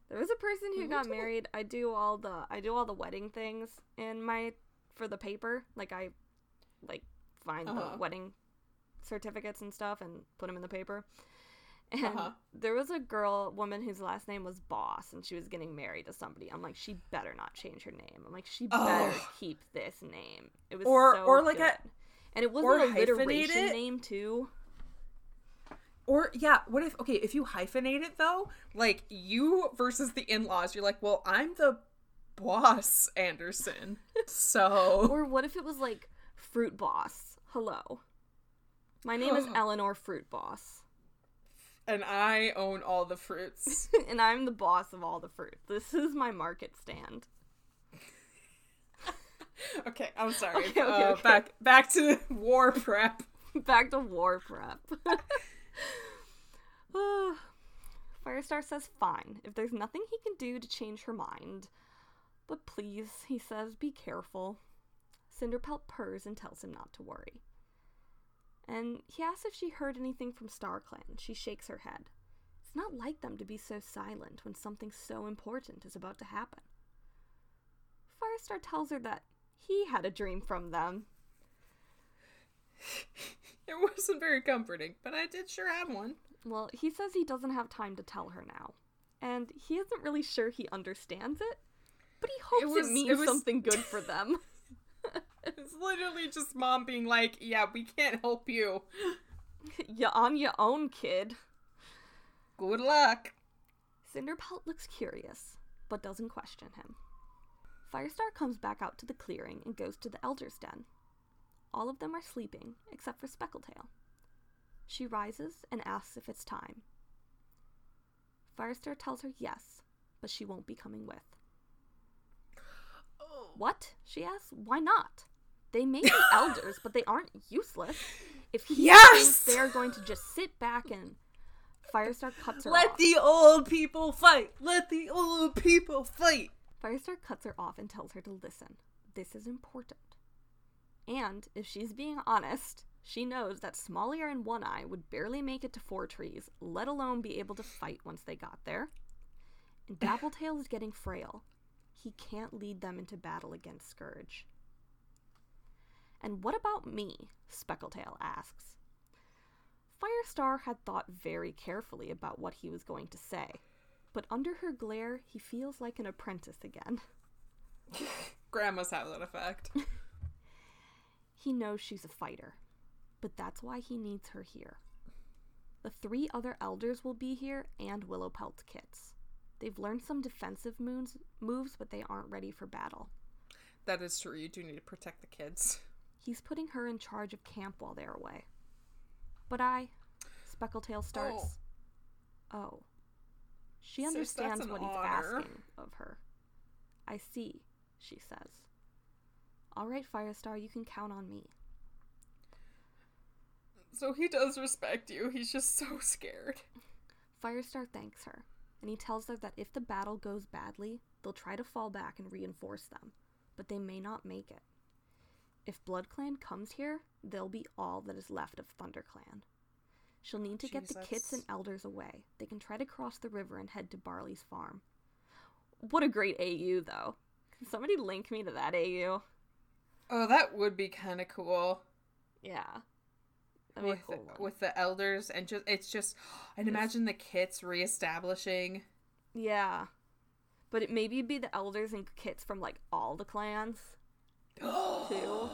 There was a person who got married. I do all the I do all the wedding things in my for the paper. Like I like find Uh-huh. the wedding certificates and stuff and put them in the paper. And Uh-huh. there was a girl, woman whose last name was Boss, and she was getting married to somebody. I'm like, she better not change her name. I'm like, she better Oh. keep this name. It was Or- so or like good. a- and it was or an alliteration it. name too. or yeah, what if okay, if you hyphenate it though, like you versus the in-laws, you're like, "Well, I'm the boss, Anderson." So <laughs> Or what if it was like Fruit Boss? Hello. My name is Eleanor Fruit Boss. And I own all the fruits. <laughs> and I'm the boss of all the fruits. This is my market stand. Okay, I'm sorry. Okay, okay, uh, okay. Back back to <laughs> war prep. <laughs> Back to war prep. Ah. Firestar says fine, if there's nothing he can do to change her mind. But please, he says, be careful. Cinderpelt purrs and tells him not to worry. And he asks if she heard anything from StarClan. She shakes her head. It's not like them to be so silent when something so important is about to happen. Firestar tells her that he had a dream from them. <laughs> It wasn't very comforting, but I did sure have one. Well, he says he doesn't have time to tell her now. And he isn't really sure he understands it, but he hopes it, was- it means was- something good for them. <laughs> <laughs> It's literally just mom being like, "Yeah, we can't help you. You're on your own, kid. Good luck." Cinderpelt looks curious, but doesn't question him. Firestar comes back out to the clearing and goes to the Elder's Den. All of them are sleeping, except for Speckletail. She rises and asks if it's time. Firestar tells her yes, but she won't be coming with. What? She asks. Why not? They may be <laughs> elders, but they aren't useless. If he Yes! thinks they're going to just sit back and Firestar cuts her Let off. the old people fight. Let the old people fight. Firestar cuts her off and tells her to listen. This is important. And if she's being honest, she knows that Small Ear and One Eye would barely make it to Four Trees, let alone be able to fight once they got there. And <laughs> Dappletail is getting frail. He can't lead them into battle against Scourge. And what about me? Speckletail asks. Firestar had thought very carefully about what he was going to say, but under her glare, he feels like an apprentice again. <laughs> Grandmas have that effect. <laughs> He knows she's a fighter, but that's why he needs her here. The three other elders will be here and Willowpelt's kits. They've learned some defensive moves, moves, but they aren't ready for battle. that is true. You do need to protect the kids. He's putting her in charge of camp while they're away. But I, Speckletail oh. starts. Oh. She understands an what he's asking of her. I see, she says. All right, Firestar, you can count on me. So he does respect you. He's just so scared. Firestar thanks her, and he tells her that if the battle goes badly, they'll try to fall back and reinforce them, but they may not make it. If BloodClan comes here, they'll be all that is left of ThunderClan. She'll need to get the Jeez, kits and elders away. They can try to cross the river and head to Barley's farm. What a great AU, though. Can somebody link me to that AU? Oh, that would be kind of cool. Yeah. With, cool with the elders and just it's just <gasps> and imagine the kits reestablishing Yeah. But it maybe be the elders and kits from like all the clans. <gasps> Too.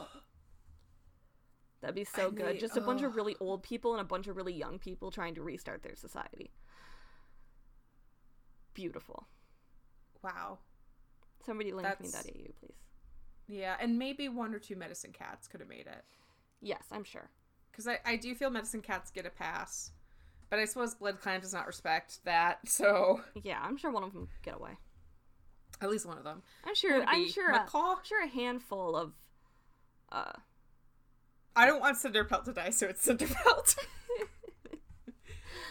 That'd be so I good. need- Just a bunch of really old people and a bunch of really young people trying to restart their society. Beautiful. wow Somebody link me That's- that AU, please. yeah and maybe one or two medicine cats could have made it Yes, I'm sure. Because I, I do feel medicine cats get a pass but i suppose blood clan does not respect that <laughs> so Yeah, I'm sure one of them get away. at least one of them I'm sure. I'm sure. A, Macaw? I'm sure a handful of. Uh, i don't want cinderpelt to die so it's cinderpelt <laughs>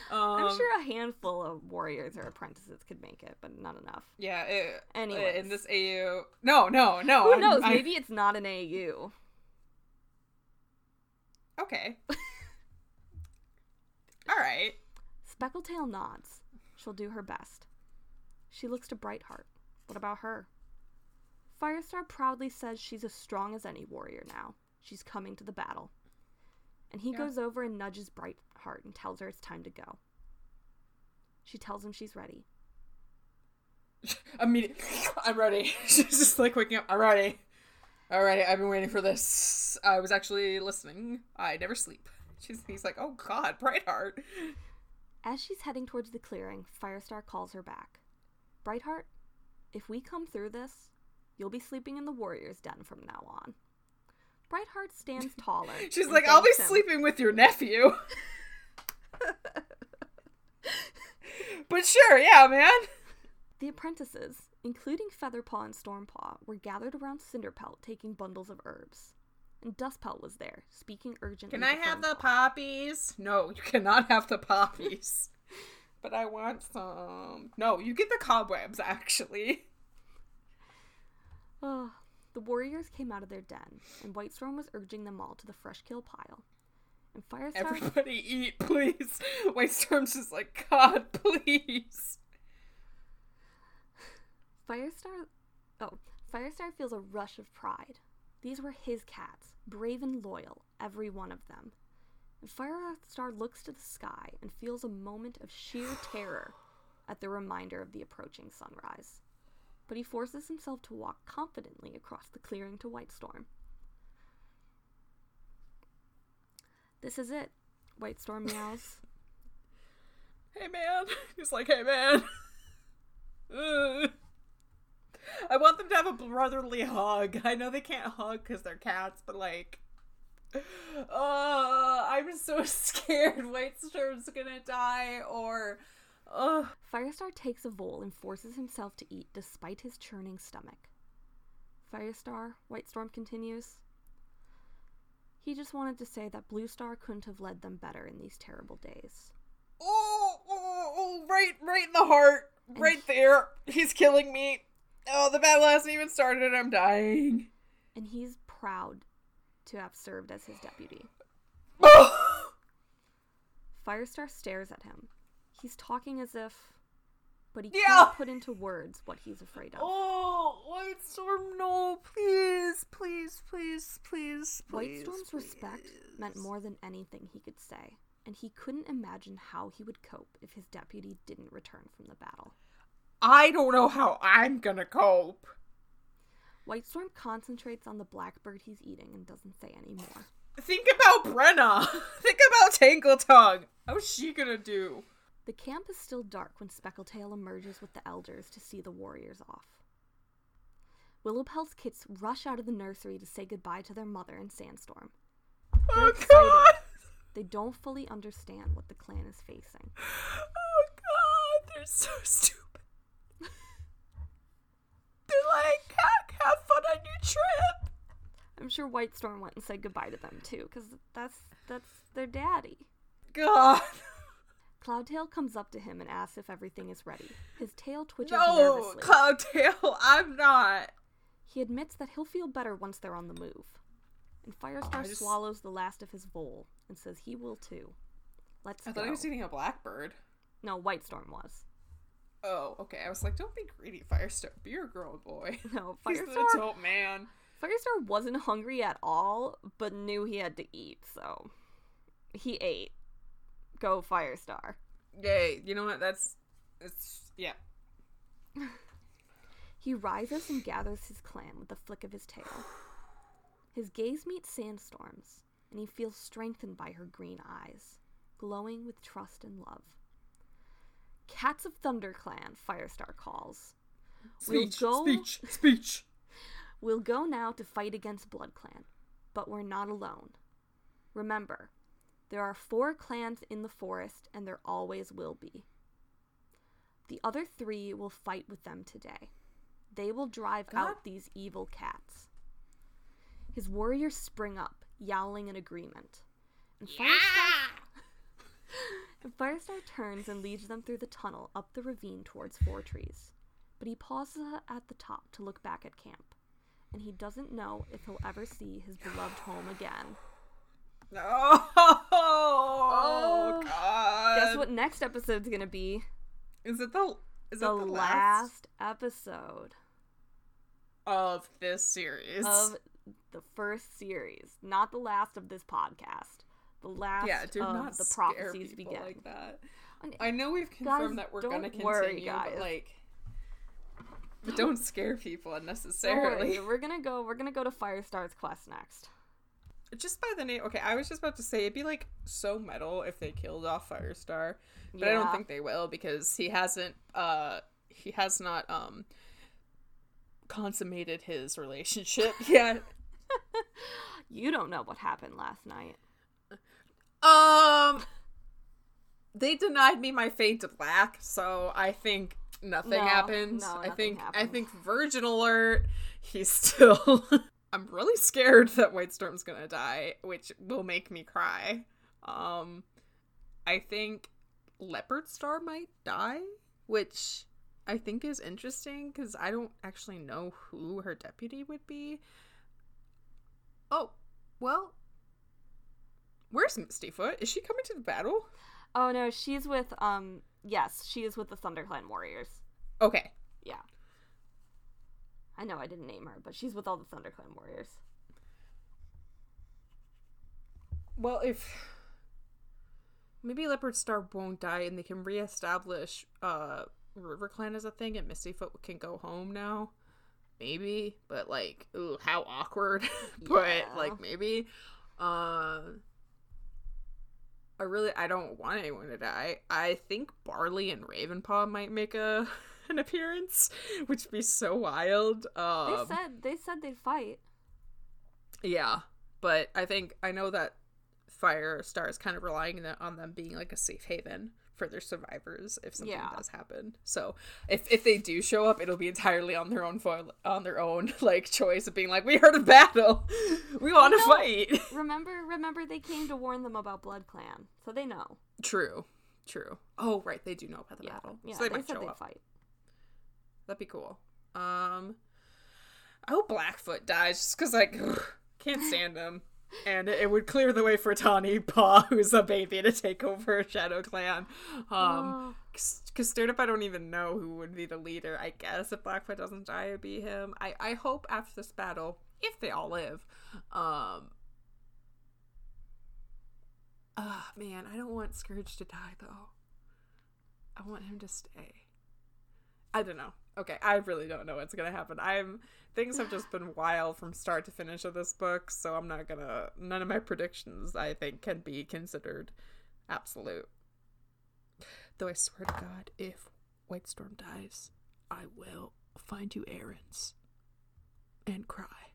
<laughs> um, I'm sure a handful of warriors or apprentices could make it, but not enough. yeah it, Anyways. in this au no no no Who I'm- knows? I- Maybe it's not an AU. Okay all right Speckletail nods. She'll do her best. She looks to Brightheart. What about her? Firestar proudly says she's as strong as any warrior now. She's coming to the battle. And he Yeah. goes over and nudges Brightheart and tells her it's time to go. She tells him she's ready. <laughs> immediately <laughs> i'm ready <laughs> she's just like waking up i'm ready all right i've been waiting for this i was actually listening i never sleep <laughs> she's he's like oh god brightheart As she's heading towards the clearing, Firestar calls her back. Brightheart, if we come through this, you'll be sleeping in the warrior's den from now on. Brightheart stands <laughs> taller. she's like i'll be him. sleeping with your nephew <laughs> but sure yeah man The apprentices, including Featherpaw and Stormpaw, were gathered around Cinderpelt taking bundles of herbs. And Dustpelt was there, speaking urgently. can i have the poppies no you cannot have the poppies <laughs> but i want some no you get the cobwebs actually Ugh. the warriors came out of their den, and Whitestorm was urging them all to the fresh kill pile. And Firestar Everybody eat, please. <laughs> White Storm's just like, God, please. Firestar Oh, Firestar feels a rush of pride. These were his cats, brave and loyal, every one of them. And Firestar looks to the sky and feels a moment of sheer <sighs> terror at the reminder of the approaching sunrise. But he forces himself to walk confidently across the clearing to Whitestorm. This is it, Whitestorm <laughs> meows. Hey, man. He's like, hey, man. <laughs> I want them to have a brotherly hug. I know they can't hug because they're cats, but like, uh, I'm so <laughs> scared White Storm's gonna die, or, uh, Firestar takes a vole and forces himself to eat despite his churning stomach. Firestar, Whitestorm continues. He just wanted to say that Blue Star couldn't have led them better in these terrible days. oh, oh, oh, right, right in the heart, right there. He's killing me. Oh, the battle hasn't even started. And I'm dying. And he's proud to have served as his deputy. <laughs> Firestar stares at him. He's talking as if. But he Yeah. can't put into words what he's afraid of. Oh, White Storm, no, please, please, please, please, please. Whitestorm's respect meant more than anything he could say, and he couldn't imagine how he would cope if his deputy didn't return from the battle. I don't know how I'm gonna cope. Whitestorm concentrates on the blackbird he's eating and doesn't say any more. Think about Brenna. <laughs> Think about Tangle Tongue. How's she gonna do? The camp is still dark when Speckletail emerges with the elders to see the warriors off. Willowpelt's kids rush out of the nursery to say goodbye to their mother and Sandstorm. Oh, They're Oh excited. God. They don't fully understand what the clan is facing. <gasps> Oh <laughs> They're like, have fun on your trip. I'm sure White Storm went and said goodbye to them too, because that's that's their daddy. God. <laughs> Cloudtail comes up to him and asks if everything is ready. His tail twitches no, nervously. Cloudtail, I'm not. He admits that he'll feel better once they're on the move. And Firestar just... swallows the last of his bowl and says he will too. Let's I go. thought he was eating a blackbird. No, White Storm was. Oh, okay. I was like, don't be greedy, Firestar. Be a grown boy. <laughs> No, <laughs> Firestar. He's an adult man. Firestar wasn't hungry at all, but knew he had to eat, so he ate. Go Firestar. Yay. You know what? That's. It's. Yeah. <laughs> He rises and gathers his clan with a flick of his tail. His gaze meets Sandstorm's, and he feels strengthened by her green eyes, glowing with trust and love. Cats of ThunderClan, Firestar calls. We'll Speech. go- Speech. Speech. <laughs> We'll go now to fight against BloodClan, but we're not alone. Remember, there are four clans in the forest, and there always will be. The other three will fight with them today. They will drive God. out these evil cats. His warriors spring up, yowling in agreement. And Firestar, and Firestar turns and leads them through the tunnel up the ravine towards Four Trees. But he pauses at the top to look back at camp, and he doesn't know if he'll ever see his beloved home again. No. <laughs> Oh, oh, God. Guess what next episode's gonna be? Is it the. Is the it the last last episode of this series? of the first series. Not the last of this podcast. The last yeah, do of not the prophecies begin. like that. I know we've confirmed Guys, that we're gonna continue, worry, guys. but like, but don't scare people unnecessarily. <laughs> we're gonna go we're gonna go to Firestar's quest next. Just by the name, okay. I was just about to say it'd be like so metal if they killed off Firestar, but I don't think they will because he hasn't. uh He has not um consummated his relationship <laughs> yet. <laughs> You don't know what happened last night. Um, they denied me my fate to black, so I think nothing No, happened. no, I nothing think I think Virgin Alert. He's still. <laughs> I'm really scared that White Storm's gonna die, which will make me cry. Um, I think Leopard Star might die, which I think is interesting because I don't actually know who her deputy would be. Oh, well, where's Mistyfoot? Is she coming to the battle? Oh no, she's with um yes, she is with the ThunderClan warriors. Okay, Yeah. I know I didn't name her, but she's with all the ThunderClan warriors. well, if maybe Leopard Star won't die and they can reestablish uh River Clan as a thing and Mistyfoot can go home now. Maybe, but like, ooh, how awkward. <laughs> but Yeah. like maybe. Uh I really I don't want anyone to die. I think Barley and Ravenpaw might make a <laughs> an appearance, which would be so wild. Um They said they said they'd fight. Yeah, but I think I know that Firestar is kind of relying on- on them being like a safe haven for their survivors if something Yeah. does happen. So if if they do show up, it'll be entirely on their own fo- on their own <laughs> like choice of being like, we heard a battle, <laughs> we want to fight. <laughs> Remember remember they came to warn them about Blood Clan, so they know. True, true. Oh right, they do know about the Yeah. battle, Yeah, so they, they, might show up. fight. That'd be cool. Um, I hope Blackfoot dies just because like <sighs> can't stand him, and it would clear the way for Tawny Paw, <laughs> who's a baby, to take over Shadow Clan. Um, because straight up, I don't even know who would be the leader. I guess if Blackfoot doesn't die, it'd be him. I I hope after this battle, if they all live, um. Ah man, I don't want Scourge to die though. I want him to stay. I don't know. Okay, I really don't know what's gonna happen. I'm things have just been wild from start to finish of this book, so I'm not gonna. None of my predictions I think can be considered absolute. Though I swear to God, if White Storm dies, I will find you errands and cry.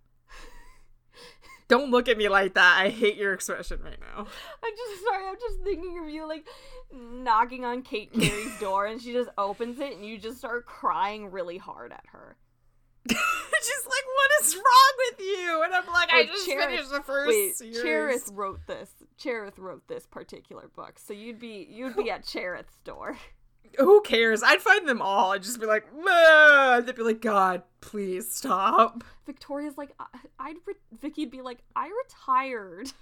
Don't look at me like that. I hate your expression right now. I'm just sorry, I'm just thinking of you like knocking on Kate Cary's door and she just opens it and you just start crying really hard at her. <laughs> She's like, "What is wrong with you?" And I'm like, "I Wait, just Cherith- finished the first Wait, series." Cherith wrote this. Cherith wrote this particular book, so you'd be you'd be at Cherith's door. Who cares? I'd find them all. I'd just be like, "Meh," they'd be like, "God, please stop." Victoria's like, I'd re- Vicky'd be like, I retired.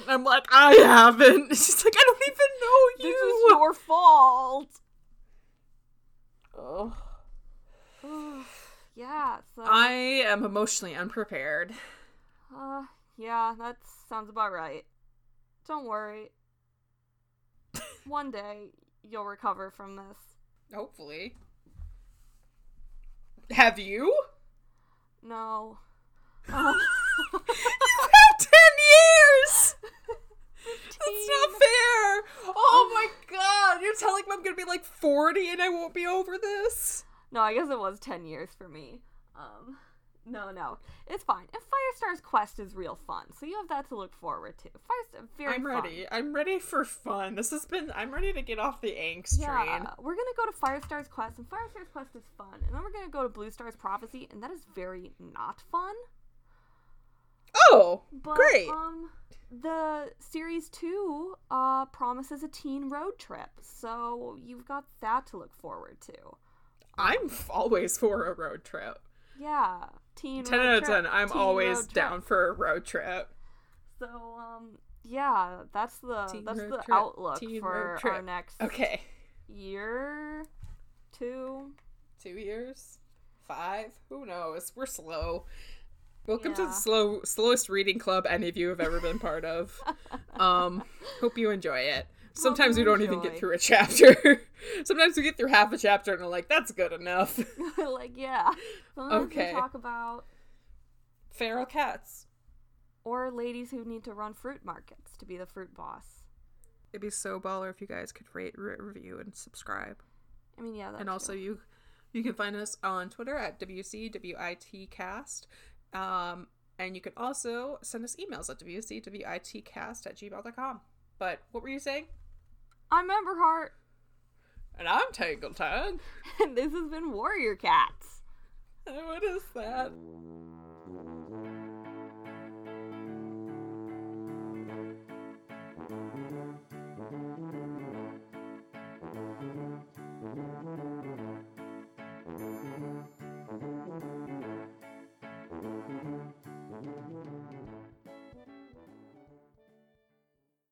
And I'm like, "I haven't." <laughs> She's like, "I don't even know you. This you." is your fault. Oh. <sighs> yeah. So. I am emotionally unprepared. Uh, yeah, that sounds about right. Don't worry. <laughs> One day you'll recover from this. Hopefully. Have you? No. <laughs> Um, You've had 10 years! That's not fair! Oh my god! You're telling me I'm gonna be like 40 and I won't be over this? no, I guess it was 10 years for me. Um, no, no. It's fine. And Firestar's quest is real fun, so you have that to look forward to. Firestar, very I'm fun. ready. I'm ready for fun. This has been. I'm ready to get off the angst Yeah, train. we're gonna go to Firestar's quest, and Firestar's quest is fun. And then we're gonna go to Blue Star's prophecy, and that is very not fun. Oh, But great! um the series 2 uh promises a teen road trip. So you've got that to look forward to. I'm always for a road trip. Yeah, teen 10 road out of 10. I'm always down for a road trip. So um yeah, that's the Teen that's the trip, outlook teen for our next Okay. year two. Two years? Five? Who knows? We're slow. Welcome to the slow slowest reading club any of you have ever been part of. <laughs> Um, hope you enjoy it. Sometimes we don't even get through a chapter. <laughs> Sometimes we get through half a chapter and are like, that's good enough. <laughs> like yeah. Sometimes Okay. talk about Feral cats. or ladies who need to run fruit markets to be the fruit boss. It'd be so baller if you guys could rate, re- review, and subscribe. I mean, yeah, that's and also you you can find us on Twitter at WCWITcast. Um, and you can also send us emails at WCWITcast at gmail.com. But what were you saying? I'm Emberheart, And I'm Tangle Tongue. <laughs> and this has been Warrior Cats. What is that?